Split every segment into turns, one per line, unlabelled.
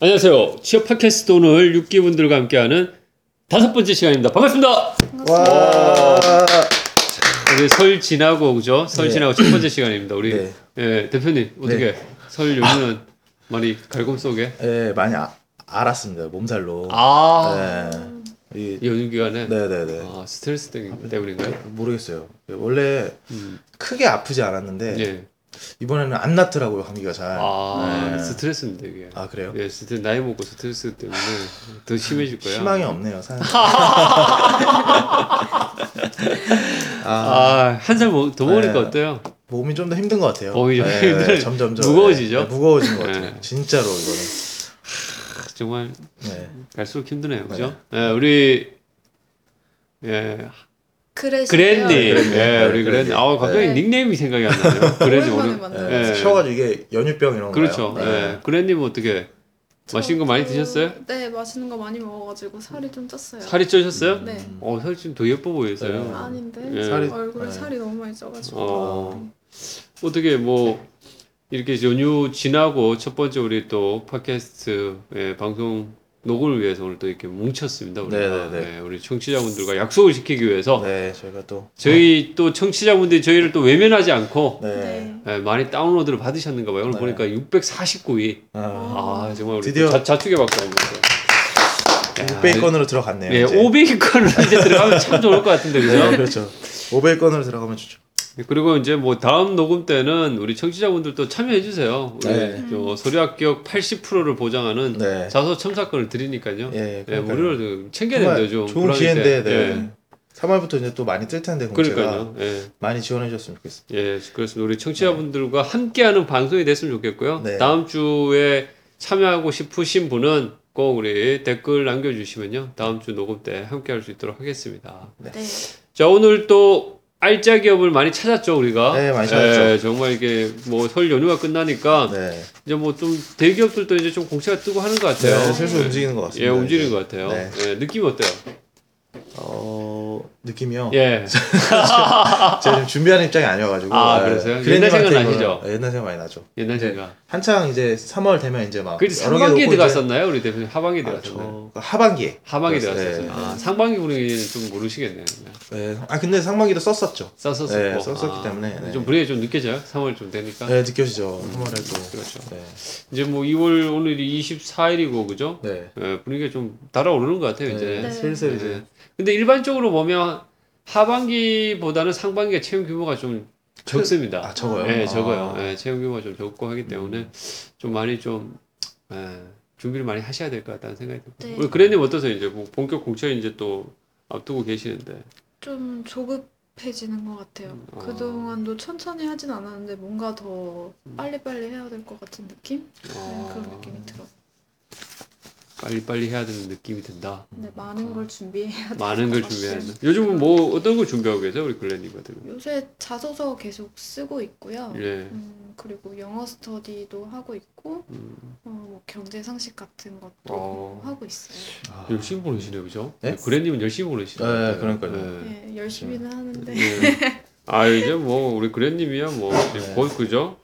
안녕하세요. 취업 팟캐스트 오늘 6기분들과 함께하는 다섯 번째 시간입니다. 반갑습니다.
와.
우리 설 지나고 그죠? 설
네.
지나고 첫 번째 시간입니다. 우리
네.
예, 대표님 어떻게
네.
설 연휴는 많이 갈굼 속에
예, 많이 아, 알았습니다. 몸살로.
아
네. 이,
이 연휴 기간에
네네네.
아, 스트레스 때- 때문인가요?
모르겠어요. 원래
음.
크게 아프지 않았는데
예.
이번에는 안 났더라고요 감기가 잘.
아
네.
스트레스인데 이게.
아 그래요?
예, 스트레스 나이 먹고 스트레스 때문에 더 심해질 거야.
희망이 없네요. 사 아,
아, 한살더 먹으니까
네.
어때요?
몸이 좀 더 힘든 것 같아요.
몸이 좀 힘들-
점점 점
무거워지죠?
네, 무거워진 것 같아요.
네.
진짜로 이거는.
정말
네.
갈수록 힘드네요, 그죠? 예, 우리 예, 그랜님,
네.
예,
네,
우리 그랜님.
그랜님.
아, 갑자기
네.
닉네임이 생각이 안 나네요. 그랜님
오랜만에
오늘.
네.
예.
쉬어가지고 이게 연유병 이런 거.
그렇죠. 예, 그랜님 어떻게 맛있는 거 많이
저도-
드셨어요?
네, 맛있는 거 많이 먹어가지고 살이 좀 쪘어요.
살이 쪄셨어요?
네.
어, 살이 좀 더 예뻐 보이세요.
네.
아닌데
예.
살이-
얼굴에
네.
살이 너무 많이 쪄가지고.
어. 어떻게 뭐 이렇게 연휴 지나고 첫 번째 우리 또 팟캐스트 예, 방송 녹음을 위해서 오늘 또 이렇게 뭉쳤습니다. 우리가.
네네네.
예, 우리 청취자분들과 약속을 지키기 위해서
네, 저희가 또.
저희 또 청취자분들이 저희를 또 외면하지 않고
네.
네.
예, 많이 다운로드를 받으셨는가 봐요. 오늘
네.
보니까 649위.
아,
아 정말 우리
드디어-
자, 자축의 박수 한번 요
600건으로 들어갔네요.
예,
이제.
500건으로 이제 들어가면 참 좋을 것 같은데 그죠?
네, 그렇죠. 500건으로 들어가면 좋죠.
그리고 이제 뭐 다음 녹음 때는 우리 청취자분들도 참여해 주세요. 우리
네.
저 서류 합격 80%를 보장하는
네.
자소 첨삭권을 드리니까요.
예,
예,
그러니까요.
무료로 좀 챙겨야 됩니다. 좀
좋은 기회인데,
때.
네. 3월부터 이제 또 많이 뜰 텐데 공채가
그러니까요. 예.
많이 지원해 주셨으면 좋겠습니다.
예, 그렇습니다. 우리 청취자분들과 함께하는 방송이 됐으면 좋겠고요.
네.
다음 주에 참여하고 싶으신 분은 꼭 우리 댓글 남겨주시면요. 다음 주 녹음 때 함께할 수 있도록 하겠습니다.
네.
자, 오늘 또 알짜 기업을 많이 찾았죠, 우리가.
네, 많이 찾았죠.
예, 정말 이게 뭐 설 연휴가 끝나니까
네.
이제 뭐 좀 대기업들도 이제 좀 공채가 뜨고 하는 것 같아요.
네, 슬슬 움직이는 것 같습니다.
예, 움직이는
이제.
것 같아요.
네.
예, 느낌이 어때요?
어, 느낌이요.
예.
제가 지금 준비하는 입장이 아니어가지고.
아,
네.
그러세요?
그랜님한테
옛날 생각 나시죠?
네, 옛날 생각 많이 나죠.
옛날
네.
생각.
한창 이제 3월 되면 이제 막
그 상반기에 들어갔었나요? 우리 대표님 하반기에
아,
들어갔었나요?
저 하반기에.
하반기에
들어갔어요. 네.
아, 상반기 분위기는 좀 모르시겠네요.
네. 아 근데 상반기도 썼었죠.
썼었고.
네, 썼었기 때문에, 네.
좀 분위기 좀 느껴져요? 3월 좀 되니까.
네, 느껴지죠. 3월에 또.
그렇죠.
네.
이제 뭐 2월 오늘이 24일이고 그죠?
네.
예, 분위기가 좀 달아오르는 것 같아요, 이제.
네. 슬슬
네.
이제
근데 일반적으로 보면 하반기보다는 상반기에 채용 규모가 좀 적습니다.
아, 적어요?
네,
아.
적어요. 네, 채용 규모가 좀 적고 하기 때문에
음.
좀 많이 좀 예, 준비를 많이 하셔야 될 것 같다는 생각이 듭니다.
네.
우리 그래님 어떠세요? 이제 뭐 본격 공채 이제 또 앞두고 계시는데.
좀 조급해지는 것 같아요.
아.
그동안도 천천히 하진 않았는데 뭔가 더 빨리빨리 해야 될 것 같은 느낌? 네,
어,
그런 느낌이 들어.
빨리빨리 해야 되는 느낌이 든다.
근데 많은 걸 준비해야 될
많은
것
걸. 준비해야 된다. 요즘은 뭐 어떤 걸 준비하고 계세요? 우리 글래님 같은 경우.
요새 자소서 계속 쓰고 있고요.
예.
음, 그리고 영어 스터디도 하고 있고
음,
어, 뭐 경제 상식 같은 것도
어.
하고 있어요.
아,
열심히 보내시네요, 그죠?
네?
그래님은 열심히 보내시네요.
네, 그러니까요.
네.
예, 열심히는 하는데
네. 아 이제 뭐 우리 그랜님이야 뭐
네.
거의 그죠?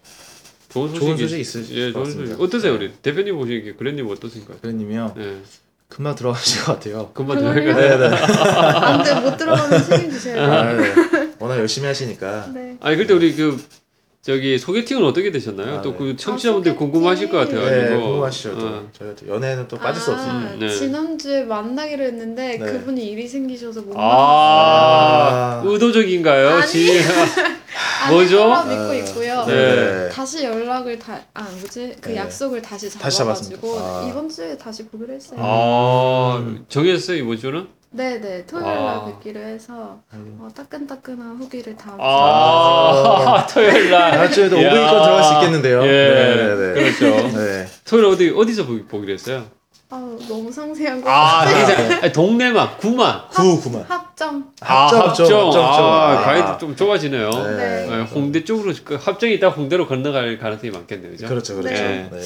좋은 소식이
좋은 소식 있으실
예,
것
좋은
같습니다.
소식. 어떠세요, 우리 대표님 보시기에 그랜님 어떠신가요?
그래님이요.
예,
금방 들어가실 것 같아요.
금방? 들어갈까요?
네, 네.
안돼 못 들어가면 책임지셔야 돼요.
아, 네. 워낙 열심히 하시니까.
네.
아니 그때 우리 그 저기 소개팅은 어떻게 되셨나요?
아,
또
네.
그 청취자분들
아.
궁금하실 것 같아요.
네, 궁금하시죠. 또.
어.
저희가 또 연애는 또 빠질 수
아,
없습니다.
네.
지난주에 만나기로 했는데
네.
그분이 일이 생기셔서 못
아,
아.
의도적인가요?
아니.
지
만났어요.
뭐죠?
아닐 거라
아,
믿고 있고요.
네.
다시 연락을 다, 아 뭐지 그
네.
약속을 다시
다시
잡아가지고
잡았습니다. 아.
이번 주에 다시 보기로 했어요.
아, 정했어요 이번 주는?
네네 토요일 날
아.
뵙기로 해서 어, 따끈따끈한 후기를 다음 주에
아, 토요일 날.
다음 주에도
야.
500건 들어갈 수 있겠는데요.
예,
네, 네, 네.
그렇죠.
네.
토요일 어디 어디서 보기, 보기로 했어요?
아 너무 상세한 거
아,
같아.
그냥 아니, 동네만 구만.
9, 9만.
합정
아,
합정,
합정.
합정, 합정.
아,
아.
가이드 좀 좁아지네요.
네.
네.
네, 홍대 쪽으로 그 합정이 있다 홍대로 건너갈 가능성이 많겠네요. 그죠?
그렇죠, 그렇죠.
네.
네.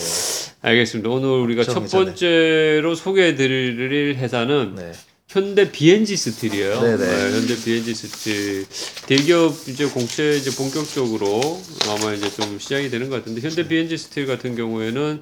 알겠습니다. 오늘 우리가
합정
첫. 번째로 소개해 드릴 회사는
네.
현대 BNG 스틸이에요.
네네.
현대 BNG 스틸 대기업 이제 공채 이제 본격적으로 아마 이제 좀 시작이 되는 것 같은데 현대 BNG 스틸 같은 경우에는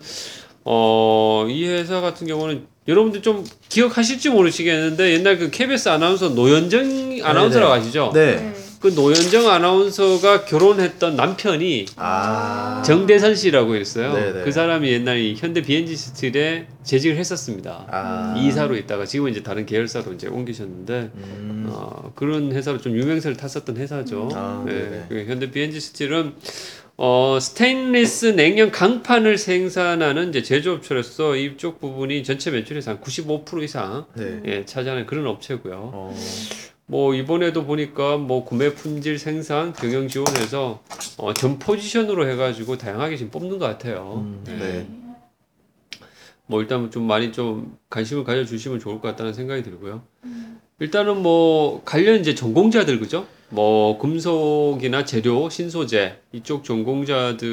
어, 이 회사 같은 경우는 여러분들 좀 기억하실지 모르시겠는데 옛날 그 KBS 아나운서 노현정 아나운서라고 아시죠?
네.
그 노현정 아나운서가 결혼했던 남편이
아.
정대선 씨라고 있어요.
네네.
그 사람이 옛날에 이 현대 비엔지 스틸에 재직을 했었습니다.
아.
이사로 있다가 지금은 이제 다른 계열사로 이제 옮기셨는데
음.
어, 그런 회사로 좀 유명세를 탔었던 회사죠.
아,
네.
네네.
그 현대 비엔지 스틸은 어, 스테인리스 냉연 강판을 생산하는 이제 제조업체로서 이쪽 부분이 전체 매출에서 한 95% 이상
네.
예, 차지하는 그런 업체고요.
어.
뭐 이번에도 보니까 뭐 구매 품질 생산 경영 지원해서 어, 전 포지션으로 해가지고 다양하게 지금 뽑는 것 같아요.
음,
네.
네.
뭐 일단 좀 많이 좀 관심을 가져주시면 좋을 것 같다는 생각이 들고요. 일단은 뭐 관련 이제 전공자들 그죠? 뭐 금속이나 재료, 신소재 이쪽 전공자들이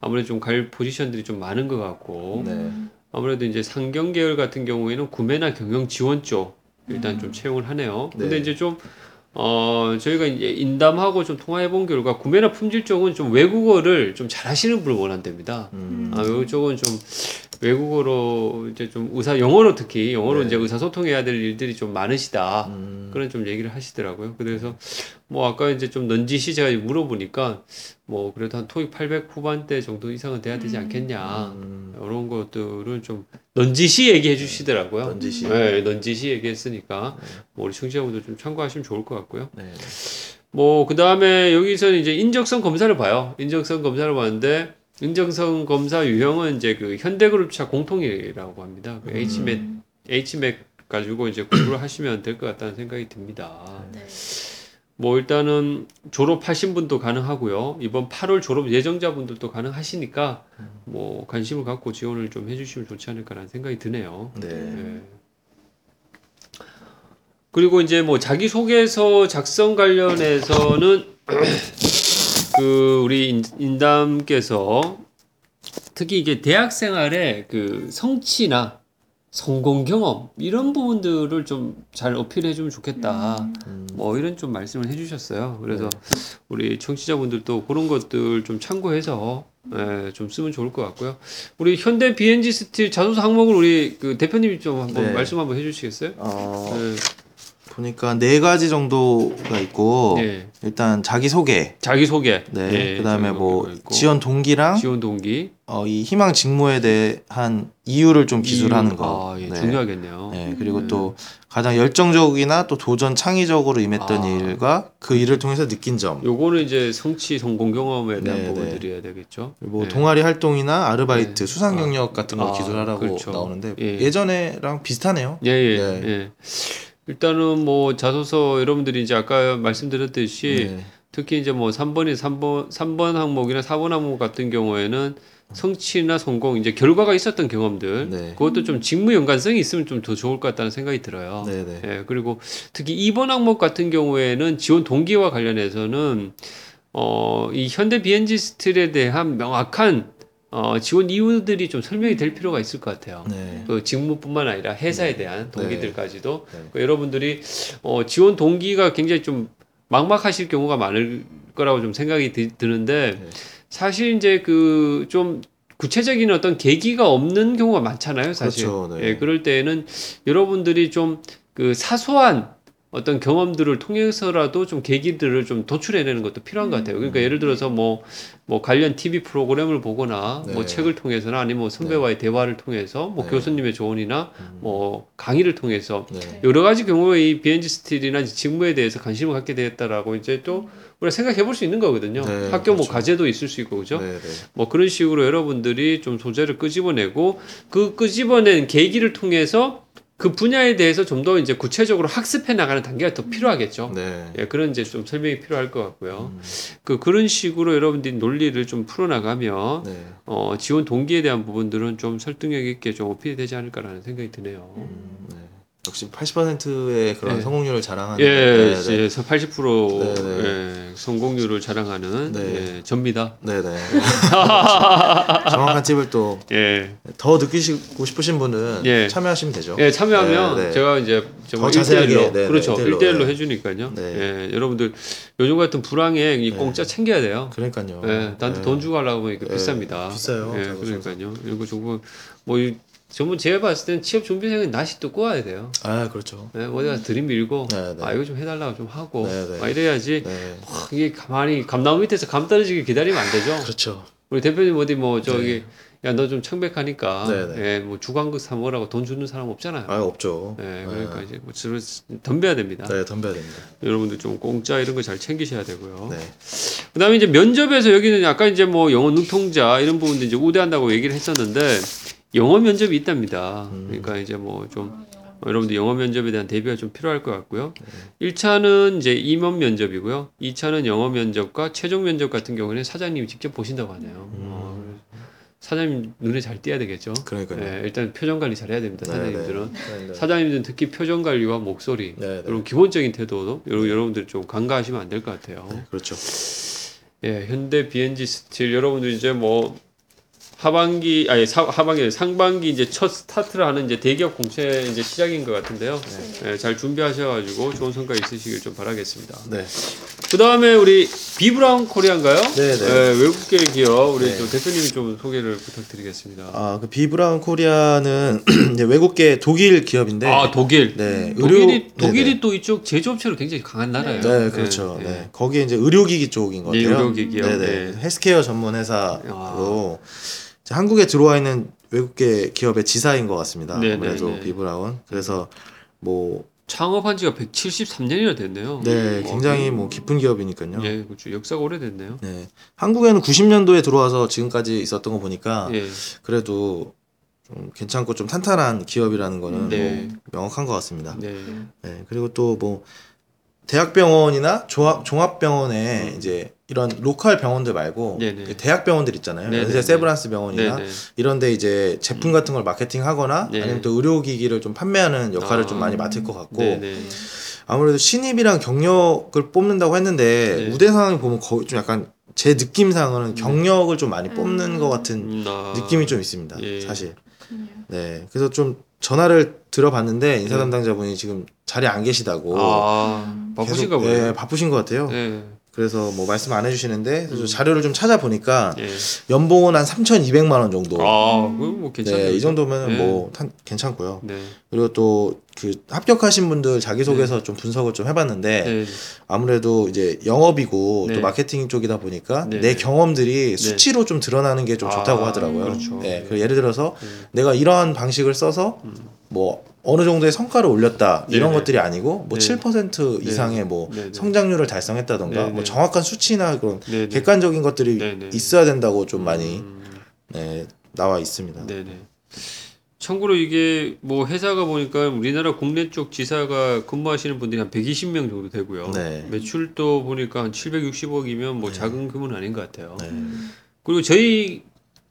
아무래도 좀 갈 포지션들이 좀 많은 것 같고
네.
아무래도 이제 상경 계열 같은 경우에는 구매나 경영 지원 쪽 일단 좀 채용을 하네요. 근데
네.
이제 좀 어, 저희가 이제 인담하고 좀 통화해 본 결과 구매나 품질 쪽은 좀 외국어를 좀 잘하시는 분을 원한답니다.
음.
아, 이쪽은 좀 외국어로 이제 좀 의사 영어로 특히 영어로
네.
이제 의사 소통해야 될 일들이 좀 많으시다.
음.
그런 좀 얘기를 하시더라고요. 그래서 뭐 아까 이제 좀 넌지시 제가 물어보니까 뭐 그래도 한 토익 800 후반대 정도 이상은 돼야 되지 않겠냐.
음.
이런 것들을 좀 넌지시 얘기해 주시더라고요.
넌지시.
네, 넌지시 얘기했으니까 뭐 우리 청취자분들 좀 참고하시면 좋을 것 같고요.
네.
뭐 그 다음에 여기서는 이제 인적성 검사를 봐요. 인적성 검사를 봤는데 인적성 검사 유형은 이제 그 현대그룹차 공통이라고 합니다. 그
음.
HMET HMET 가지고 이제 공부를 하시면 될 것 같다는 생각이 듭니다.
네.
뭐 일단은 졸업하신 분도 가능하고요. 이번 8월 졸업 예정자분들도 가능하시니까 뭐 관심을 갖고 지원을 좀 해주시면 좋지 않을까라는 생각이 드네요.
네.
네. 그리고 이제 뭐 자기소개서 작성 관련해서는 그 우리 인- 인담께서 특히 이게 대학 생활의 그 성취나 성공 경험 이런 부분들을 좀 잘 어필해 주면 좋겠다.
음.
뭐 이런 좀 말씀을 해 주셨어요. 그래서 우리 청취자분들도 그런 것들 좀 참고해서 예, 좀 쓰면 좋을 것 같고요. 우리 현대 BNG 스틸 자소서 항목을 우리 그 대표님이 좀 한번
네.
말씀 한번 해 주시겠어요?
어,
네.
보니까 네 가지 정도가 있고
네.
일단 자기 소개.
자기 소개.
네.
네,
그다음에 뭐. 지원 동기랑
지원 동기,
어, 이 희망 직무에 대한 이유를 좀 기술하는
이유.
거.
아, 예,
네.
중요하겠네요.
네, 그리고 또 가장 열정적이나 또 도전 창의적으로 임했던
아.
일과 그 일을 통해서 느낀 점.
요거는 이제 성취 성공 경험에 대한
네,
부분
네.
드려야 되겠죠.
뭐
네.
동아리 활동이나 아르바이트,
네.
수상 경력 같은 거
아,
기술하라고
그렇죠.
나오는데
예.
예. 전에랑 비슷하네요.
예, 예,
네.
예. 일단은 뭐 자소서 여러분들이 이제 아까 말씀드렸듯이
네.
특히 이제 뭐 3번이 3번 3번 항목이나 4번 항목 같은 경우에는 성취나 성공 이제 결과가 있었던 경험들
네.
그것도 좀 직무 연관성이 있으면 좀 더 좋을 것 같다는 생각이 들어요.
네, 네.
예, 그리고 특히 2번 항목 같은 경우에는 지원 동기와 관련해서는 어, 이 현대 비엔지 스틸에 대한 명확한 어, 지원 이유들이 좀 설명이 될 필요가 있을 것 같아요.
네.
그 직무뿐만 아니라 회사에 대한 동기들까지도
네.
그 여러분들이 어, 지원 동기가 굉장히 좀 막막하실 경우가 많을 거라고 좀 생각이 드, 드는데
네.
사실 이제 그 좀 구체적인 어떤 계기가 없는 경우가 많잖아요, 사실.
그렇죠, 네.
예, 그럴 때에는 여러분들이 좀 그 사소한 어떤 경험들을 통해서라도 좀 계기들을 좀 도출해내는 것도 필요한 것 같아요. 그러니까 예를 들어서 뭐, 뭐 관련 TV 프로그램을 보거나 뭐
네.
책을 통해서나 아니면 뭐 선배와의 대화를 통해서 뭐
네.
교수님의 조언이나
음.
뭐 강의를 통해서
네.
여러 가지 경우에 이 비엔지 스틸이나 직무에 대해서 관심을 갖게 되었다라고 이제 또 우리가 생각해 볼 수 있는 거거든요.
네,
학교 뭐
그렇죠.
과제도 있을 수 있고 그죠?
네, 네.
뭐 그런 식으로 여러분들이 좀 소재를 끄집어내고 그 끄집어낸 계기를 통해서 그 분야에 대해서 좀 더 이제 구체적으로 학습해 나가는 단계가 더 필요하겠죠.
네.
예, 그런 이제 좀 설명이 필요할 것 같고요.
음,
그 그런 식으로 여러분들이 논리를 좀 풀어나가면
네.
어, 지원 동기에 대한 부분들은 좀 설득력 있게 좀 어필이 되지 않을까라는 생각이 드네요.
음, 네. 역시 80%의 그런
네.
성공률을 자랑하는
예,
네, 네.
예, 80%
네, 네.
예, 성공률을 자랑하는
네.
예, 접니다.
네, 네. 정확한 팁을 또더
예.
느끼시고 싶으신 분은
예.
참여하시면 되죠.
예, 참여하면
네, 네.
제가 이제
더 자세하게,
1대1로
네, 네,
그렇죠.
1대1로,
1대1로
네.
해주니까요.
네.
예, 여러분들 요즘 같은 불황에 이
네.
공짜 챙겨야 돼요.
그러니까요.
예, 나한테
네.
돈 주고 하려고 하면 이거
네,
비쌉니다.
비싸요.
예, 그러니까요. 이거 정말 뭐 이- 전부 제가 봤을 때는 취업 준비생은 낫이 또 꼬아야 돼요.
아, 그렇죠.
예, 어디 가서 들이밀고
네, 네.
아 이거 좀 해달라고 좀 하고
네, 네.
아, 이래야지
네.
와, 이게 가만히 감나무 밑에서 감 떨어지게 기다리면 안 되죠.
그렇죠.
우리 대표님 어디 뭐 저기 야 너좀 청백하니까
네, 네.
예, 뭐 주광극 사 먹으라고 돈 주는 사람 없잖아요.
아, 없죠.
예, 그러니까 이제 뭐 주로 덤벼야 됩니다.
네, 덤벼야 됩니다.
여러분들 좀 공짜 이런 거 잘 챙기셔야 되고요.
네.
그다음에 이제 면접에서 여기는 약간 이제 뭐 영어 능통자 이런 부분도 이제 우대한다고 얘기를 했었는데 영어 면접이 있답니다.
음.
그러니까 이제 뭐좀 여러분들 영어 면접에 대한 대비가 좀 필요할 것 같고요. 1차는 이제 임원 면접이고요. 2차는 영어 면접과 최종 면접 같은 경우는 사장님이 직접 보신다고 하네요.
음.
어, 사장님 눈에 잘 띄어야 되겠죠.
그러니까요.
예, 일단 표정 관리 잘 해야 됩니다.
네,
사장님들은
네, 네.
사장님들은 특히 표정 관리와 목소리
네, 네.
이런 기본적인 태도도 여러- 여러분들 좀 간과하시면 안 될 것 같아요.
네, 그렇죠.
예, 현대 BNG 스틸 여러분들 이제 뭐 하반기 아니 사, 하반기 상반기 이제 첫 스타트를 하는 이제 대기업 공채 이제 시작인 것 같은데요. 예, 잘 준비하셔가지고 좋은 성과 있으시길 좀 바라겠습니다.
네.
그 다음에 우리 비브라운 코리아인가요?
네, 네.
예, 외국계 기업 우리
네.
좀 대표님이 좀 소개를 부탁드리겠습니다.
아, 그 비브라운 코리아는 이제 외국계 독일 기업인데
아 독일.
네.
독일이
의료-
독일이
네네.
또 이쪽 제조업체로 굉장히 강한 나라예요.
네, 그렇죠.
네,
네. 거기에 이제 의료기기 쪽인 것
네,
같아요.
의료기기요.
네,
네.
네. 헬스케어 전문 회사로 이제 한국에 들어와 있는 외국계 기업의 지사인 것 같습니다.
네,
아무래도
네, 네.
비브라운. 그래서 뭐
창업한 지가 173년이나 됐네요.
네,
어,
굉장히
그-
뭐 깊은 기업이니까요.
예, 그렇죠. 역사가 오래됐네요.
네. 한국에는 90년도에 들어와서 지금까지 있었던 거 보니까
예.
그래도 좀 괜찮고 좀 탄탄한 기업이라는 거는
네.
뭐 명확한 것 같습니다.
네.
네, 그리고 또 뭐 대학병원이나 종합 종합병원에 이제 이런 로컬 병원들 말고
네네.
그 대학 병원들 있잖아요.
네네네.
연세 세브란스 병원이나
네, 네.
이런데 이제 제품 같은 걸 마케팅하거나
네.
아니면 또 의료기기를 좀 판매하는 역할을
아.
좀 많이 맡을 것 같고
네, 네.
아무래도 신입이랑 경력을 뽑는다고 했는데
네.
우대 상황이 보면 거의 좀 약간 제 느낌상으로는 경력을 좀 많이 뽑는
음.
것 같은
음, 아.
느낌이 좀 있습니다.
예.
사실. 네, 그래서 좀 전화를 들어봤는데 인사 담당자분이 지금 자리에 안 계시다고
아, 바쁘신가
계속,
보네요.
예, 바쁘신 것 같아요.
네.
그래서 뭐 말씀 안 해주시는데
음.
자료를 좀 찾아보니까
예.
연봉은 한 3,200만 원 정도.
아, 그럼 뭐 괜찮네요.
네, 이 정도면
네.
뭐 탄- 괜찮고요.
네.
그리고 또 그 합격하신 분들 자기소개서 좀 분석을 좀 해봤는데
네.
아무래도 이제 영업이고
네.
또 마케팅 쪽이다 보니까
네,
내
네.
경험들이 수치로 좀 드러나는 게좀
아,
좋다고 하더라고요.
그렇죠.
네, 그 예를 들어서
음.
내가 이러한 방식을 써서 뭐 어느 정도의 성과를 올렸다 이런
네네.
것들이 아니고 뭐
네.
7%
네.
이상의 뭐
네네.
성장률을 달성했다던가
네네.
뭐 정확한 수치나 그런
네, 네.
객관적인 것들이. 있어야 된다고 좀 많이
음,
네, 나와 있습니다.
네네. 참고로 이게 뭐 회사가 보니까 우리나라 국내 쪽 지사가 근무하시는 분들이 한 120명 정도 되고요.
네.
매출도 보니까 한 760억이면 뭐 작은 규모는 아닌 것 같아요.
네.
그리고 저희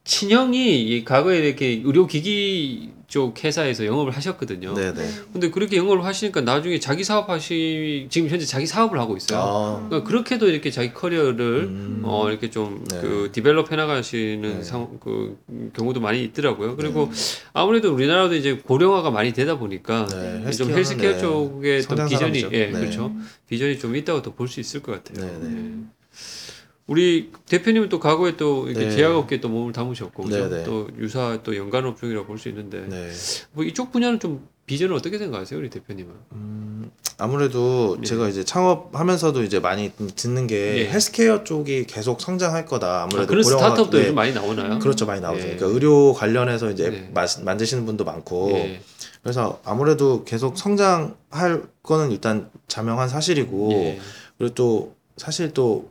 친형이 이 과거에 이렇게 의료기기 쪽 회사에서 영업을 하셨거든요.
네, 네.
근데 그렇게 영업을 하시니까 나중에 자기 사업 하시 지금 현재 자기 사업을 하고 있어요.
아,
그러니까 그렇게도 이렇게 자기 커리어를
음.
어 이렇게 좀
네.
그 develop 해 나가시는
네.
상, 그 경우도 많이 있더라고요. 그리고 아무래도 우리나라도 이제 고령화가 많이 되다 보니까
네,
좀
헬스케어 네.
쪽에 또
성장
비전이. 예
네.
그렇죠 비전이 좀 있다고 또볼수 있을 것 같아요.
네, 네.
네. 우리 대표님은 또 과거에 또 이렇게
네.
제약업계에 또 몸을 담으셨고 그죠?
네, 네.
또 유사 또 연관업 중이라고 볼 수 있는데
네.
뭐 이쪽 분야는 좀 비전을 어떻게 생각하세요, 우리 대표님은?
음, 아무래도
네.
제가 이제 창업하면서도 이제 많이 듣는 게
예.
헬스케어 쪽이 계속 성장할 거다. 아무래도
아, 그런
고령화-
스타트업도
네.
요즘 많이 나오나요?
그렇죠 많이 나오죠.
예.
그러니까 의료 관련해서 이제
네.
마, 만드시는 분도 많고
예.
그래서 아무래도 계속 성장할 거는 일단 자명한 사실이고
예.
그리고 또 사실 또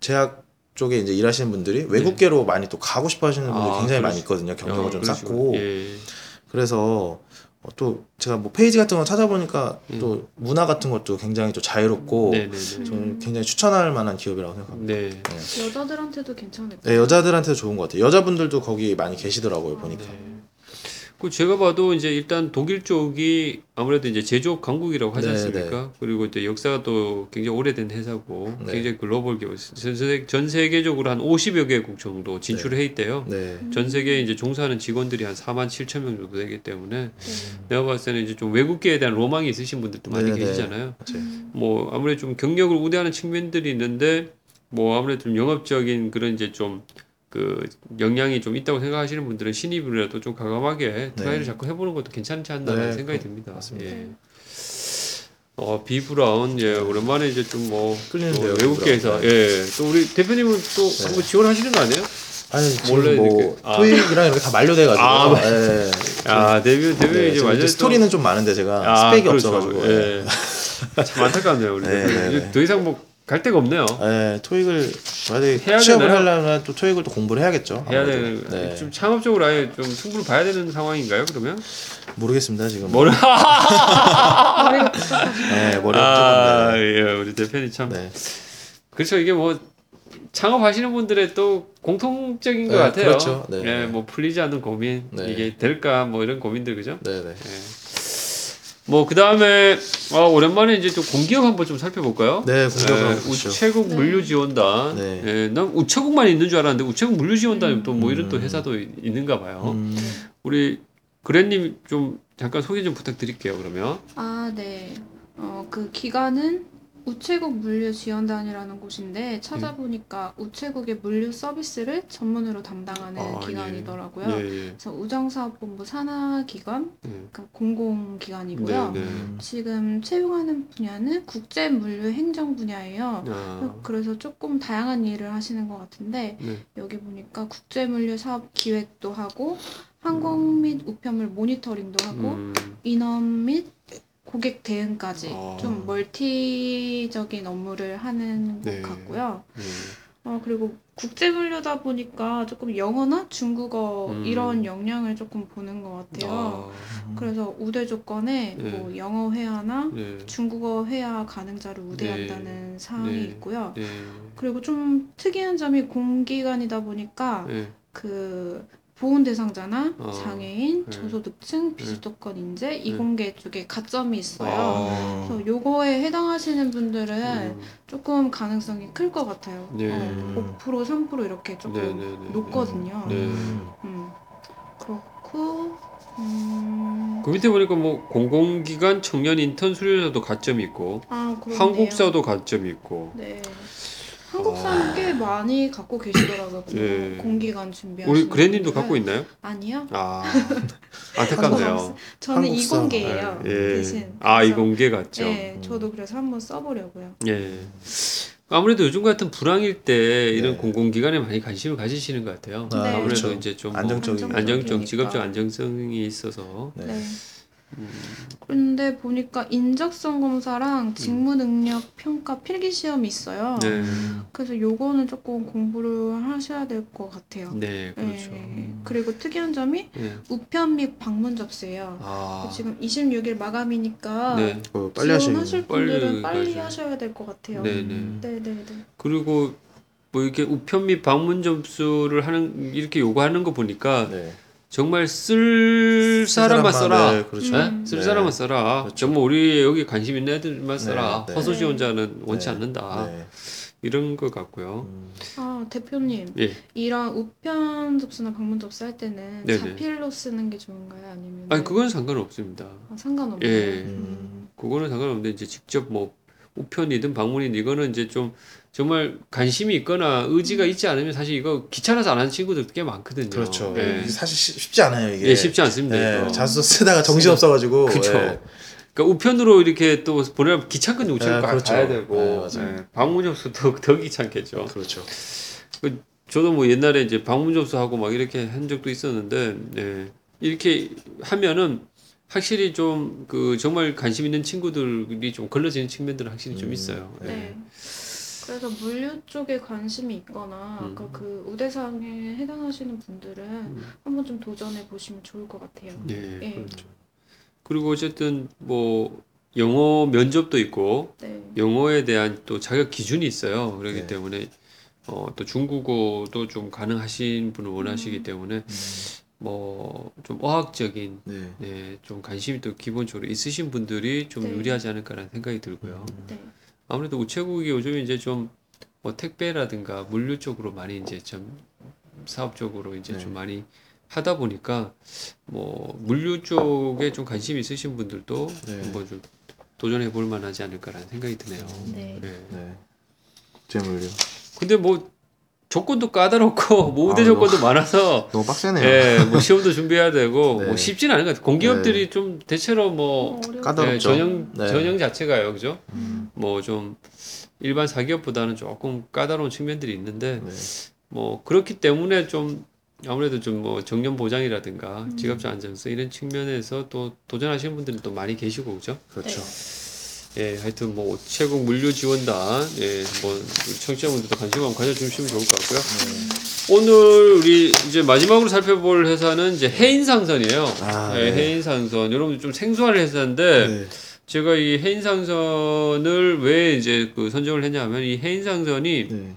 제약 쪽에 이제 일하시는 분들이 외국계로 많이 또 가고 싶어 하시는 분들이
네. 아,
굉장히
그러시-
많이 있거든요. 경력을
어,
좀. 쌓고
예.
그래서 어, 또 제가 뭐 페이지 같은 거 찾아보니까
음.
또 문화 같은 것도 굉장히 또 자유롭고
네네네.
저는 굉장히 추천할 만한 기업이라고 생각합니다.
네.
여자들한테도 괜찮을
네, 여자들한테 좋은 것 같아요. 여자분들도 거기 많이 계시더라고요 보니까.
네. 그 제가 봐도 이제 일단 독일 쪽이 아무래도 이제 제조업 강국이라고 하지
네,
않습니까? 그리고 이제 역사가 또 굉장히 오래된 회사고
네.
굉장히 글로벌 기업 전, 세계, 전 세계적으로 한 50여 개국 정도 진출을 해 있대요.
네.
전 세계에 이제 종사하는 직원들이 한 4만 7천 명 정도 되기 때문에
네.
내가 봤을 때는 이제 좀 외국계에 대한 로망이 있으신 분들도 많이
네, 네.
계시잖아요. 뭐 아무래도 좀 경력을 우대하는 측면들이 있는데 뭐 아무래도 좀 영업적인 그런 이제 좀 그 역량이 좀 있다고 생각하시는 분들은 신입이라도 좀 과감하게 try를 자꾸 해보는 것도 괜찮지 않나라는
네,
생각이
그-
듭니다.
맞습니다.
예. 어 비브라운 예 오랜만에 이제 좀 뭐
끌리는데요,
외국계에서
비브라운.
예또 우리 대표님은 또
네.
한번 지원하시는 거 아니에요?
아니
원래
뭐
아.
토익이랑 이렇게 다 만료돼가지고.
아,
예.
아 데뷔 데뷔
네,
이제 완전
스토리는 좀 많은데 제가 스펙이 없어가지고. 예.
예. 참 안타깝네요 우리
네. 네, 네.
더 이상 뭐 갈 데가 없네요.
예, 토익을 만약에
해야
취업을
되나요?
하려면 또 토익을 또 공부를 해야겠죠.
해야
아무래도.
되는
네.
좀 창업적으로 아예 좀 승부를 봐야 되는 상황인가요 그러면?
모르겠습니다 지금.
뭐를
머리가
네, 머리
아,
아,
예, 우리 대표님 참.
네.
그렇죠. 이게 뭐 창업하시는 분들의 또 공통적인 것
네,
같아요.
그렇죠. 네.
예, 뭐 풀리지 않는 고민,
네.
이게 될까 뭐 이런 고민들 그죠?
네, 네.
예. 뭐 그다음에 아, 오랜만에 이제 좀 공기업 한번 좀 살펴볼까요?
네, 공격
예,
한번 보시죠.
우체국
네.
물류 지원단.
네.
예, 난 우체국만 있는 줄 알았는데 우체국 물류 지원단이 또뭐 이런 또
음.
회사도 있는가 봐요.
음,
우리 그래님 좀 잠깐 소개 좀 부탁드릴게요. 그러면.
아, 네. 어, 그 기관은 우체국 물류 지원단이라는 곳인데 찾아보니까 우체국의 물류 서비스를 전문으로 담당하는
아,
기관이더라고요.
예, 예.
그래서 우정사업본부 산하기관,
예.
그러니까 공공기관이고요.
네, 네.
음,
지금 채용하는 분야는 국제 물류 행정 분야예요.
아,
그래서 조금 다양한 일을 하시는 것 같은데
네.
여기 보니까 국제 물류 사업 기획도 하고 항공 및 우편물 모니터링도 하고
음,
인원 및 고객 대응까지
아.
좀 멀티적인 업무를 하는
네.
것 같고요.
네.
어, 그리고 국제 물류다 보니까 조금 영어나 중국어
음.
이런 역량을 조금 보는 것 같아요.
아,
그래서 우대 조건에
네.
뭐 영어 회화나
네.
중국어 회화 가능자를 우대한다는 사항이
네.
있고요.
네.
그리고 좀 특이한 점이 공기관이다 보니까
네.
그 보훈 대상자나
어.
장애인,
네.
저소득층, 비수도권 인재, 이공계 쪽에 가점이 있어요.
아.
그래서 요거에 해당하시는 분들은
음,
조금 가능성이 클 것 같아요.
네.
어, 5% 3% 이렇게 조금
네, 네, 네.
높거든요.
네.
음. 그렇고 음.
그 밑에 보니까 뭐 공공기관 청년 인턴 수료자도 가점이 있고
아, 그렇네요.
한국사도 가점이 있고
네. 한국사는 꽤 많이 갖고 계시더라고요. 공-
네.
공기관 준비하시는
우리
분들은.
갖고 있나요?
아니요.
아 안타깝네요.
저는. 이공계예요.
예.
대신.
아
그래서-
이공계 같죠.
네, 저도 그래서 한번 써보려고요.
예. 아무래도 요즘 같은 불황일 때 이런
네.
공공기관에 많이 관심을 가지시는 것 같아요.
아,
네.
아무래도
그렇죠.
이제 좀 뭐
안정적인
안정-
안정적. 직업적 안정성이 있어서
네.
네. 그런데 보니까 인적성 검사랑 직무 능력 평가 필기 시험이 있어요.
네,
음,
그래서 요거는 조금 공부를 하셔야 될 것 같아요.
네 그렇죠.
네. 그리고 특이한 점이
네.
우편 및 방문 접수예요.
아,
지금 26일 마감이니까
네,
어, 빨리.
지원하실
빨리
분들은 빨리
가셔야-
하셔야 될 것 같아요.
네, 네.
음.
네, 네, 네.
그리고 뭐 이렇게 우편 및 방문 접수를 하는 이렇게 요구하는 거 보니까
네.
정말 쓸 사람만 써라.
네, 그렇죠.
네?
음.
쓸
네.
사람만 써라.
그렇죠.
정말 우리 여기 관심 있는 애들만 써라.
네, 네.
허수 지원자는 원치
네.
않는다.
네.
이런 것 같고요.
음,
아 대표님
예.
이런 우편 접수나 방문 접수 할 때는
네네.
자필로 쓰는 게 좋은가요? 아니면
아니 그건 상관없습니다.
아, 상관없나요?
예.
음.
그거는 상관없는데 이제 직접 뭐 우편이든 방문이든 이거는 이제 좀 정말 관심이 있거나 의지가 있지 않으면 사실 이거 귀찮아서 안 하는 친구들 꽤 많거든요.
그렇죠.
예.
사실 쉽- 쉽지 않아요 이게.
예, 쉽지 않습니다.
네,
이거.
자소 쓰다가 정신 없어가지고.
그쵸.
예.
그러니까 우편으로 이렇게 또 보내면 귀찮거든요. 우체국
네,
가
그렇죠.
가야 되고
네, 맞아요.
예, 방문 접수 더, 더 귀찮겠죠.
그렇죠.
저도 뭐 옛날에 이제 방문 접수하고 막 이렇게 한 적도 있었는데 네. 이렇게 하면은 확실히 좀 그 정말 관심 있는 친구들이 좀 걸러지는 측면들은 확실히 좀
음,
있어요.
네.
네. 그래서 물류 쪽에 관심이 있거나
음.
아까 그 우대상에 해당하시는 분들은
음.
한번 좀 도전해 보시면 좋을 것 같아요.
네,
예.
그렇죠. 그리고 어쨌든 뭐 영어 면접도 있고
네.
영어에 대한 또 자격 기준이 있어요. 그렇기
네.
때문에 어, 또 중국어도 좀 가능하신 분을 원하시기
음.
때문에
음,
뭐좀 어학적인
네.
네, 좀 관심이 또 기본적으로 있으신 분들이 좀
네.
유리하지 않을까라는 생각이 들고요.
네.
아무래도 우체국이 요즘 이제 좀 뭐 택배라든가 물류 쪽으로 많이 이제 좀 사업적으로 이제
네.
좀 많이 하다 보니까 뭐 물류 쪽에 좀 관심 있으신 분들도
네.
한번 좀 도전해 볼 만하지 않을까라는 생각이 드네요.
네.
네.
네. 국제물류.
근데 뭐 조건도 까다롭고 뭐 우대
아,
조건도 많아서
너무 빡세네요.
예, 뭐 시험도 준비해야 되고
네.
뭐 쉽진 않은 것 같아요. 공기업들이 좀 대체로 뭐
어, 어려워.
까다롭죠.
네, 전형
네.
전형 자체가요, 그죠?
음.
뭐좀 일반 사기업보다는 조금 까다로운 측면들이 있는데
네.
뭐 그렇기 때문에 좀 아무래도 좀 뭐 정년 보장이라든가
음.
지갑자 안정성 이런 측면에서 또 도전하시는 분들이 또 많이 계시고 그죠?
그렇죠.
예, 하여튼 뭐 우체국 물류 지원단 예, 뭐 청취자분들도 관심 한번 가져주시면 좋을 것 같고요.
네.
오늘 우리 이제 마지막으로 살펴볼 회사는 이제 해인상선이에요.
아,
예,
네.
해인상선. 여러분 좀 생소한 회사인데
네.
제가 이 해인상선을 왜 이제 그 선정을 했냐면 이 해인상선이
네.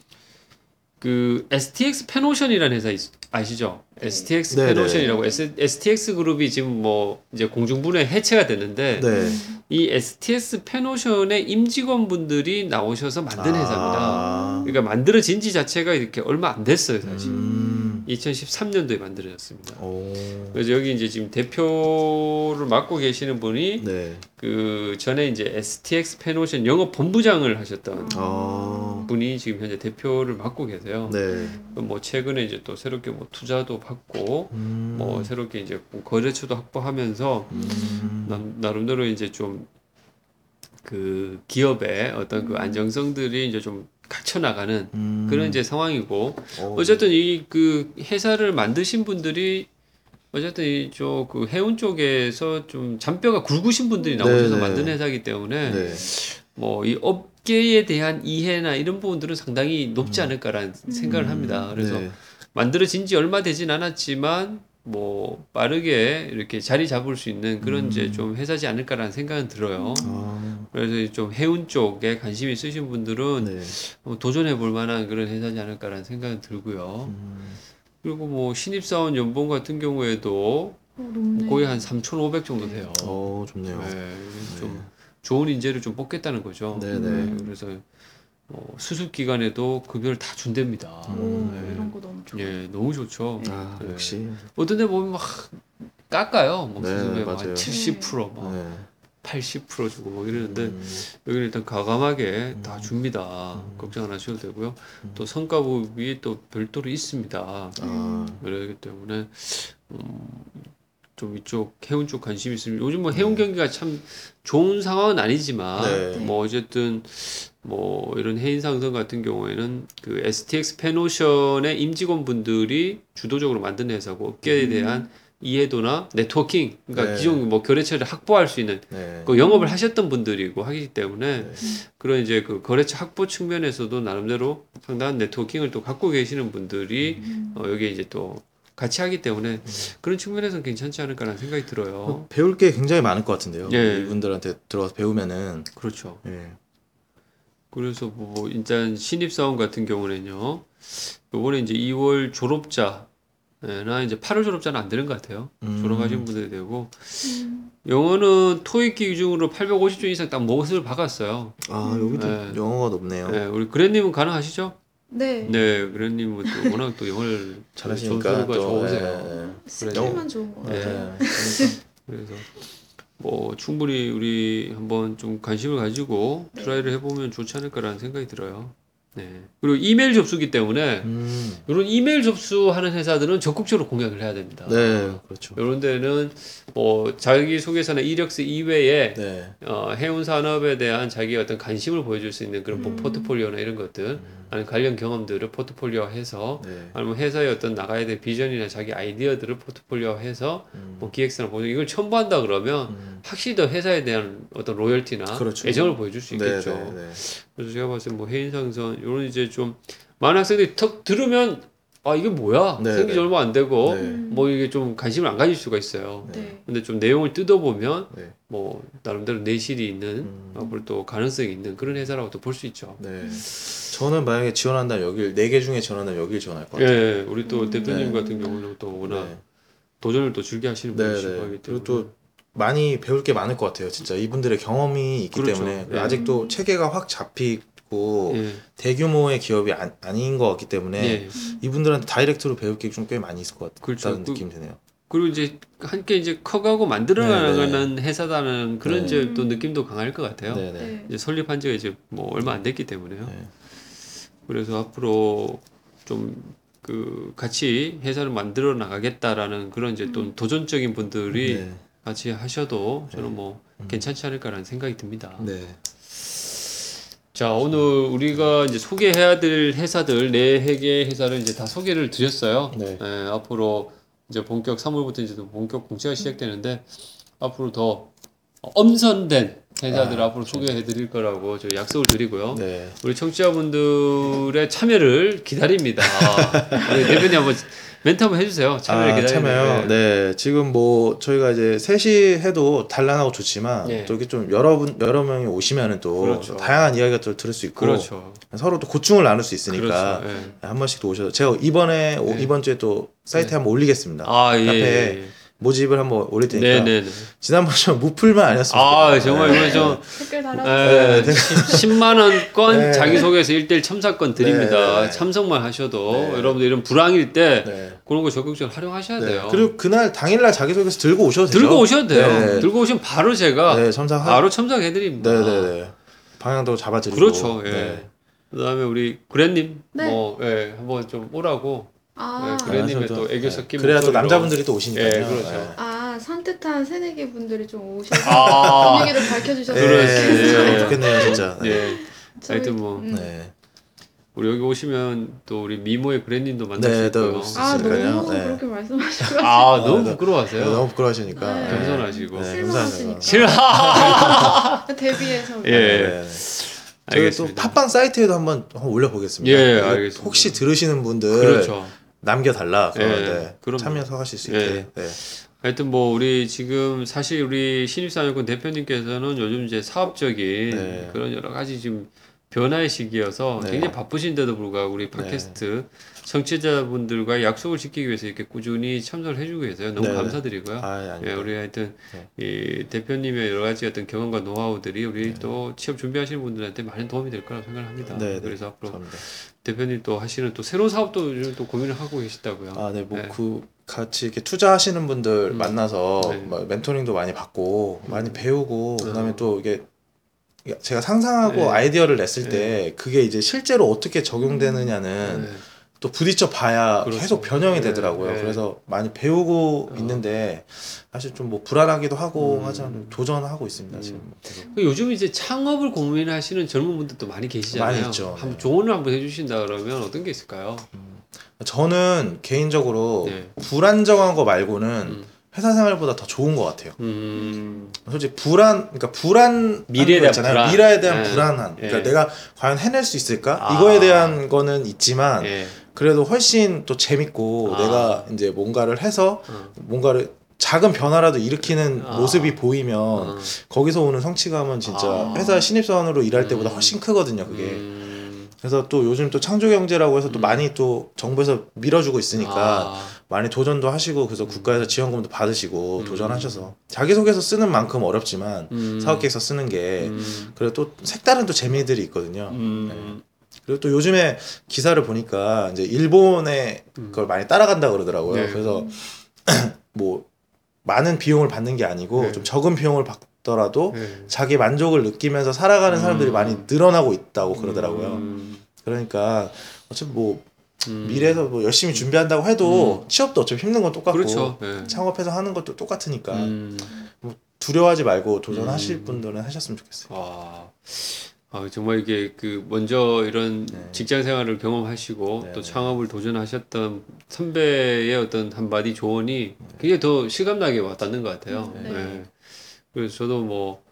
그 STX 팬오션이라는 회사 있- 아시죠?
네.
STX
네,
팬오션이라고 S, STX 그룹이 지금 뭐 이제 공중분해 해체가 됐는데
네.
이 STX 팬오션의 임직원분들이 나오셔서 만든 회사입니다.
아.
그러니까 만들어진 지 자체가 이렇게 얼마 안 됐어요, 사실.
음.
2013년도에 만들어졌습니다.
오.
그래서 여기 이제 지금 대표를 맡고 계시는 분이
네.
그 전에 이제 STX 팬오션 영업 본부장을 하셨던
아.
분이 지금 현재 대표를 맡고 계세요.
네.
뭐 최근에 이제 또 새롭게 뭐 투자도 받고
음.
뭐 새롭게 이제 거래처도 확보하면서
음.
남- 나름대로 이제 좀그 기업의 어떤 그 안정성들이 이제 좀 갖춰 나가는
음.
그런 이제 상황이고
어.
어쨌든 이 그 회사를 만드신 분들이 어쨌든 이쪽 그 해운 쪽에서 좀 잔뼈가 굵으신 분들이 나오셔서
네네.
만든 회사이기 때문에
네.
뭐이 업계에 대한 이해나 이런 부분들은 상당히 높지 않을까라는 생각을 합니다. 그래서
네.
만들어진 지 얼마 되진 않았지만 뭐 빠르게 이렇게 자리 잡을 수 있는 그런
음.
이제 좀 회사지 않을까라는 생각은 들어요.
아.
그래서 좀 해운 쪽에 관심 있으신 분들은
네.
한번 도전해 볼 만한 그런 회사지 않을까라는 생각은 들고요.
음.
그리고 뭐 신입사원 연봉 같은 경우에도
어.
거의 한 3,500 정도 돼요.
어, 좋네요.
네, 좀 좋은 인재를 좀 뽑겠다는 거죠.
네네.
그래서 어, 수습 기간에도 급여를 다 준답니다.
오,
음.
이런 거 너무 좋아.
예, 너무 좋죠.
아,
네.
역시.
어떤 데 보면 막 깎아요. 뭐
네,
수습에 막
맞아요.
70%, 막
네.
80% 주고 뭐 이러는데
음.
여기는 일단 과감하게 다
음.
줍니다.
음.
걱정 안 하셔도 되고요.
음.
또 성과급이 또 별도로 있습니다.
아.
그렇기 때문에 음, 좀 이쪽 해운 쪽 관심 있으면 요즘 뭐 해운 경기가 참 좋은 상황은 아니지만
네.
뭐 어쨌든 뭐 이런 해인 상선 같은 경우에는 그 STX 페노션의 임직원 분들이 주도적으로 만든 회사고 업계에 대한 이해도나 네트워킹 그러니까
네.
기존 뭐 거래처를 확보할 수 있는
네.
그 영업을 하셨던 분들이고 하기 때문에
네.
그런 이제 그 거래처 확보 측면에서도 나름대로 상당한 네트워킹을 또 갖고 계시는 분들이
음.
어, 여기 이제 또 같이 하기 때문에 그런 측면에서는 괜찮지 않을까라는 생각이 들어요.
어, 배울 게 굉장히 많을 것 같은데요.
예.
이분들한테 들어가서 배우면은
그렇죠.
예.
그래서 뭐 일단 신입 사원 같은 경우는요. 요번에 이제 2월 졸업자 나 이제 8월 졸업자는 안 되는 것 같아요.
음.
졸업하신 분들이 되고
음.
영어는 토익 기준으로 850점 이상 딱 못을 박았어요.
아 여기도
네.
영어가 높네요.
네, 우리 그랜님은 가능하시죠?
네.
네, 그랜님은 또 워낙 또 영어를
잘하시니까
전수가
또
좋으세요.
예,
스킬만 좋은 거
예.
같아요.
예.
그래서 뭐 충분히 우리 한번 좀 관심을 가지고
네.
try를 해보면 좋지 않을까라는 생각이 들어요. 네. 그리고 이메일 접수기 때문에
음.
이런 이메일 접수하는 회사들은 적극적으로 공략을 해야 됩니다.
네, 그렇죠.
이런 데는 뭐 자기 소개서나 이력서 이외에
네.
어, 해운 산업에 대한 자기 어떤 관심을 보여줄 수 있는 그런 뭐
음.
포트폴리오나 이런 것들, 아니면 관련 경험들을 포트폴리오 해서
네.
아니면 회사의 어떤 나가야 될 비전이나 자기 아이디어들을 포트폴리오 해서
음.
뭐 기획사나 보증 이걸 첨부한다 그러면
음.
확실히 더 회사에 대한 어떤 로열티나
그렇죠.
애정을 보여줄 수
네,
있겠죠.
네, 네.
그래서 제가 봤을 때 뭐 해인상선 이런 이제 좀 많은 학생들이 턱 들으면 아 이게 뭐야
네,
생기지
네.
얼마 안 되고
네.
음.
뭐 이게 좀 관심을 안 가질 수가 있어요.
네.
근데 좀 내용을 뜯어보면
네.
뭐 나름대로 내실이 있는
음.
앞으로 또 가능성이 있는 그런 회사라고 또 볼 수 있죠.
네. 저는 만약에 지원한다면 여길 네 개 중에 지원한다면 여길 지원할 것 같아요.
예, 우리 또
음.
대표님
네.
같은 경우는 또 워낙
네.
도전을 또 즐겨 하시는
네,
분이시고
네.
하기 때문에
그리고 또 많이 배울 게 많을 것 같아요. 진짜 이분들의 경험이 있기
그렇죠.
때문에
네.
아직도 체계가 확 잡히 고
예.
대규모의 기업이 안, 아닌 것 같기 때문에
예.
이분들한테 다이렉트로 배울 게 좀 꽤 많이 있을 것
그렇죠.
같다는
그-
느낌이 드네요.
그리고 이제 함께 이제 커가고 만들어가는 회사다는 그런
네.
이제 또 느낌도 강할 것 같아요.
네네.
네.
이제 설립한 지가 이제 뭐 얼마 안 됐기 때문에요.
네.
그래서 앞으로 좀 그 같이 회사를 만들어 나가겠다라는 그런 이제 또 도전적인 분들이
네.
같이 하셔도 저는
네.
뭐 괜찮지 않을까라는 생각이 듭니다.
네.
자 오늘 우리가 이제 소개해야 될 회사들 네 개 회사를 이제 다 소개를 드렸어요.
네.
예, 앞으로 이제 본격 3월부터 이제 또 본격 공시가 시작되는데 앞으로 더 엄선된 회사들
아,
앞으로 소개해 드릴 거라고 저희 약속을 드리고요.
네.
우리 청취자분들의 참여를 기다립니다. 우리 대표님 한번 멘트 한번 해주세요. 참여를
아. 참여요. 네. 지금 뭐 저희가 이제 셋이 해도 단란하고 좋지만
예.
또 이렇게 좀 여러분 여러 명이 오시면은 또
그렇죠.
다양한 이야기가 또 들을 수 있고
그렇죠.
서로 또 고충을 나눌 수 있으니까
그렇죠. 예.
한 번씩 또 오셔서 제가 이번에 오-
네.
이번 주에 또 사이트에 한번 올리겠습니다.
아 예.
카페에
예.
모집을 한번 올릴 테니까
네네네.
지난번 좀 무풀만 아니었으면
아. 정말 이거 좀
댓글 달아주세요.
예, 10만 원권
네.
자기소개서 1대1 첨삭권 드립니다.
네, 네.
참석만 하셔도
네.
여러분들 이런 불황일 때
네.
그런 거 적극적으로 활용하셔야
네.
돼요.
그리고 그날 당일날 자기소개서 들고 오셔도 되죠.
들고 오셔도 돼요.
네.
들고 오시면 바로 제가
네, 첨삭.
바로 첨삭해 드립니다.
네네네. 방향도 잡아드리고.
그렇죠. 예.
네.
그다음에 우리
네.
뭐 예, 한번 좀 오라고
아,
네, 그래님의
하셔도-
또 애교
네.
섞인
그래야 또
목소리로.
남자분들이 또 오시니까요.
예, 그렇죠.
아 산뜻한 새내기 분들이 좀 오셔서
아.
분위기를 밝혀주셔서
네.
그렇지.
네,
예.
좋겠네요, 진짜. 네.
예.
저희-
하여튼 뭐
음.
네.
우리 여기 오시면 또 우리 미모의 구레님도 만날
네,
수
또
있고요.
아
있으니까요.
너무
네.
그렇게 말씀하시고
아,
네,
너무
네.
부끄러워하세요.
네, 너무 부끄러워하시니까.
네.
겸손하시고.
네,
실망하시니까.
감사합니다.
데뷔해서
예.
네, 네. 저희 또
알겠습니다.
팟빵 사이트에도 한번, 한번 올려보겠습니다.
예,
이거
알겠습니다.
혹시 들으시는 분들
그렇죠.
남겨달라. 네,
그럼요.
참여서 하실 수
예.
있게. 네.
하여튼 뭐 우리 지금 사실 우리 신입사원권 대표님께서는 요즘 이제 사업적인
네.
그런 여러 가지 지금 변화의 시기여서
네.
굉장히 바쁘신데도 불구하고 우리 팟캐스트 청취자분들과 약속을 지키기 위해서 이렇게 꾸준히 참석을 해주고 계세요. 너무
네.
감사드리고요.
아, 예,
예. 우리 하여튼
네.
이 대표님의 여러 가지 어떤 경험과 노하우들이 우리 또 취업 준비하시는 분들한테 많은 도움이 될 거라고 생각합니다.
네, 네.
그래서 앞으로
감사합니다.
대표님 또 하시는 또 새로운 사업도 요즘 또 고민을 하고 계시다고요.
아, 네, 뭐,
네.
그, 같이 이렇게 투자하시는 분들
음.
만나서
네.
뭐 멘토링도 많이 받고, 많이 배우고,
음.
그 다음에 또 이게, 제가 상상하고
네.
아이디어를 냈을 때, 그게 이제 실제로 어떻게 적용되느냐는
네.
또 부딪혀 봐야
그렇죠.
계속 변형이
네,
되더라고요.
네.
그래서 많이 배우고
어.
있는데, 사실 좀 뭐 불안하기도 하고,
음.
하지만 도전하고 있습니다,
음.
지금.
그 요즘 이제 창업을 고민하시는 젊은 분들도 많이 계시잖아요.
많이 있죠.
한번
네.
조언을 한번 해주신다 그러면 어떤 게 있을까요?
저는 개인적으로
네.
불안정한 거 말고는
음.
회사 생활보다 더 좋은 것 같아요.
음,
솔직히 불안, 그러니까 불안
미래에 대한
있잖아요.
불안.
미래에 대한
네.
불안한. 그러니까
네.
내가 과연 해낼 수 있을까?
아.
이거에 대한 거는 있지만
예.
그래도 훨씬 또 재밌고
아.
내가 이제 뭔가를 해서
어.
뭔가를 작은 변화라도 일으키는
아.
모습이 보이면
어.
거기서 오는 성취감은 진짜
아.
회사 신입사원으로 일할 때보다
음.
훨씬 크거든요. 그게.
음.
그래서 또 요즘 또 창조 경제라고 해서 또
음.
많이 또 정부에서 밀어주고 있으니까
아,
많이 도전도 하시고 그래서 국가에서 지원금도 받으시고
음.
도전하셔서 자기소개서 쓰는 만큼 어렵지만
음.
사업계획서 쓰는 게
음.
그리고 또 색다른 또 재미들이 있거든요.
음.
그리고 또 요즘에 기사를 보니까 이제 일본의
음.
걸 많이 따라간다 그러더라고요.
네.
그래서 뭐 많은 비용을 받는 게 아니고
네.
좀 적은 비용을 받더라도
예.
자기 만족을 느끼면서 살아가는 사람들이
음.
많이 늘어나고 있다고 그러더라고요.
음.
그러니까 어차피 뭐
음.
미래에서 뭐 열심히 준비한다고 해도 취업도 어차피 힘든 건 똑같고
그렇죠. 예.
창업해서 하는 것도 똑같으니까
음.
두려워하지 말고 도전하실
음.
분들은 하셨으면 좋겠어요.
와. 아, 정말 이게 그 먼저 이런
네.
직장 생활을 경험하시고
네,
또
네.
창업을 도전하셨던 선배의 어떤 한마디 조언이 굉장히 더 실감나게 와닿는 것 같아요.
네.
네. 그래서 저도 뭐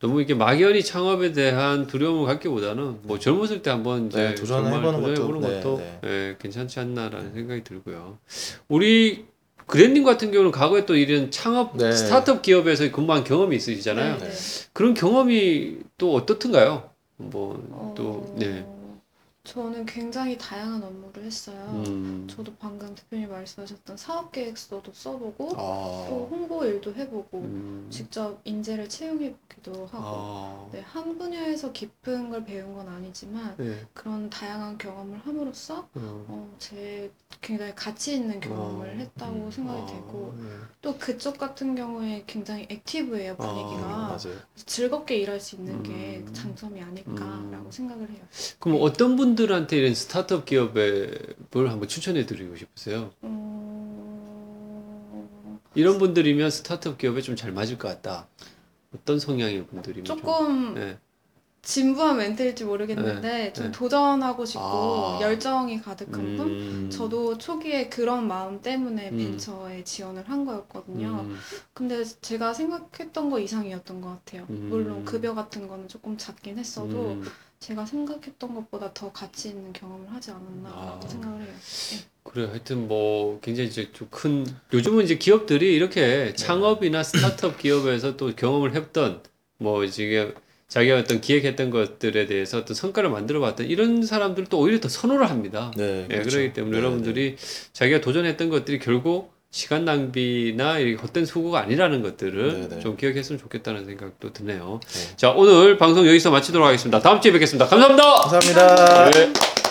너무 이렇게 막연히 창업에 대한 두려움을 갖기보다는 뭐 젊었을 때 한번 이제
네,
도전해보는
것도, 네,
것도
네.
예, 괜찮지 않나라는 생각이 들고요. 우리 그랜님 같은 경우는 과거에 또 이런 창업
네.
스타트업 기업에서 근무한 경험이 있으시잖아요.
네.
그런 경험이 또 어떻든가요? 뭐또
어,
네.
저는 굉장히 다양한 업무를 했어요.
음.
저도 방금 대표님 말씀하셨던 사업 계획서도 써보고 또
아,
홍보 일도 해보고
음.
직접 인재를 채용해보기도 하고
아.
네, 한 분야에서 깊은 걸 배운 건 아니지만
네.
그런 다양한 경험을 함으로써
어.
어, 제 굉장히 가치 있는 경험을
어,
했다고
음,
생각이
아,
되고
네.
또 그쪽 같은 경우에 굉장히 액티브해요 분위기가
맞아요.
즐겁게 일할 수 있는 게
음.
장점이 아닐까라고
음.
생각을 해요.
그럼 어떤 분 들한테 이런 스타트업 기업에 뭘 한번 추천해 드리고 싶으세요?
음,
이런 분들이면 스타트업 기업에 좀 잘 맞을 것 같다. 어떤 성향의 분들이면 좀-
조금
네.
진부한 멘트일지 모르겠는데 좀
네.
도전하고 싶고
아.
열정이 가득한 분.
음.
저도 초기에 그런 마음 때문에
음.
벤처에 지원을 한 거였거든요.
음.
근데 제가 생각했던 거 이상이었던 것 같아요.
음.
물론 급여 같은 거는 조금 작긴 했어도
음.
제가 생각했던 것보다 더 가치 있는 경험을 하지 않았나라고
아.
생각을 해요.
그래 하여튼 뭐 굉장히 이제 좀 큰 요즘은 이제 기업들이 이렇게 창업이나 스타트업 기업에서 또 경험을 했던 뭐 지금 자기가 어떤 기획했던 것들에 대해서 어떤 성과를 만들어 봤던 이런 사람들 또 오히려 더 선호를 합니다.
네,
예,
그렇죠.
그렇기 때문에
네,
여러분들이 자기가 도전했던 것들이 결국 시간 낭비나 이 헛된 수고가 아니라는 것들을
네, 네.
좀 기억했으면 좋겠다는 생각도 드네요.
네.
자, 오늘 방송 여기서 마치도록 하겠습니다. 다음 주에 뵙겠습니다. 감사합니다.
감사합니다.
네.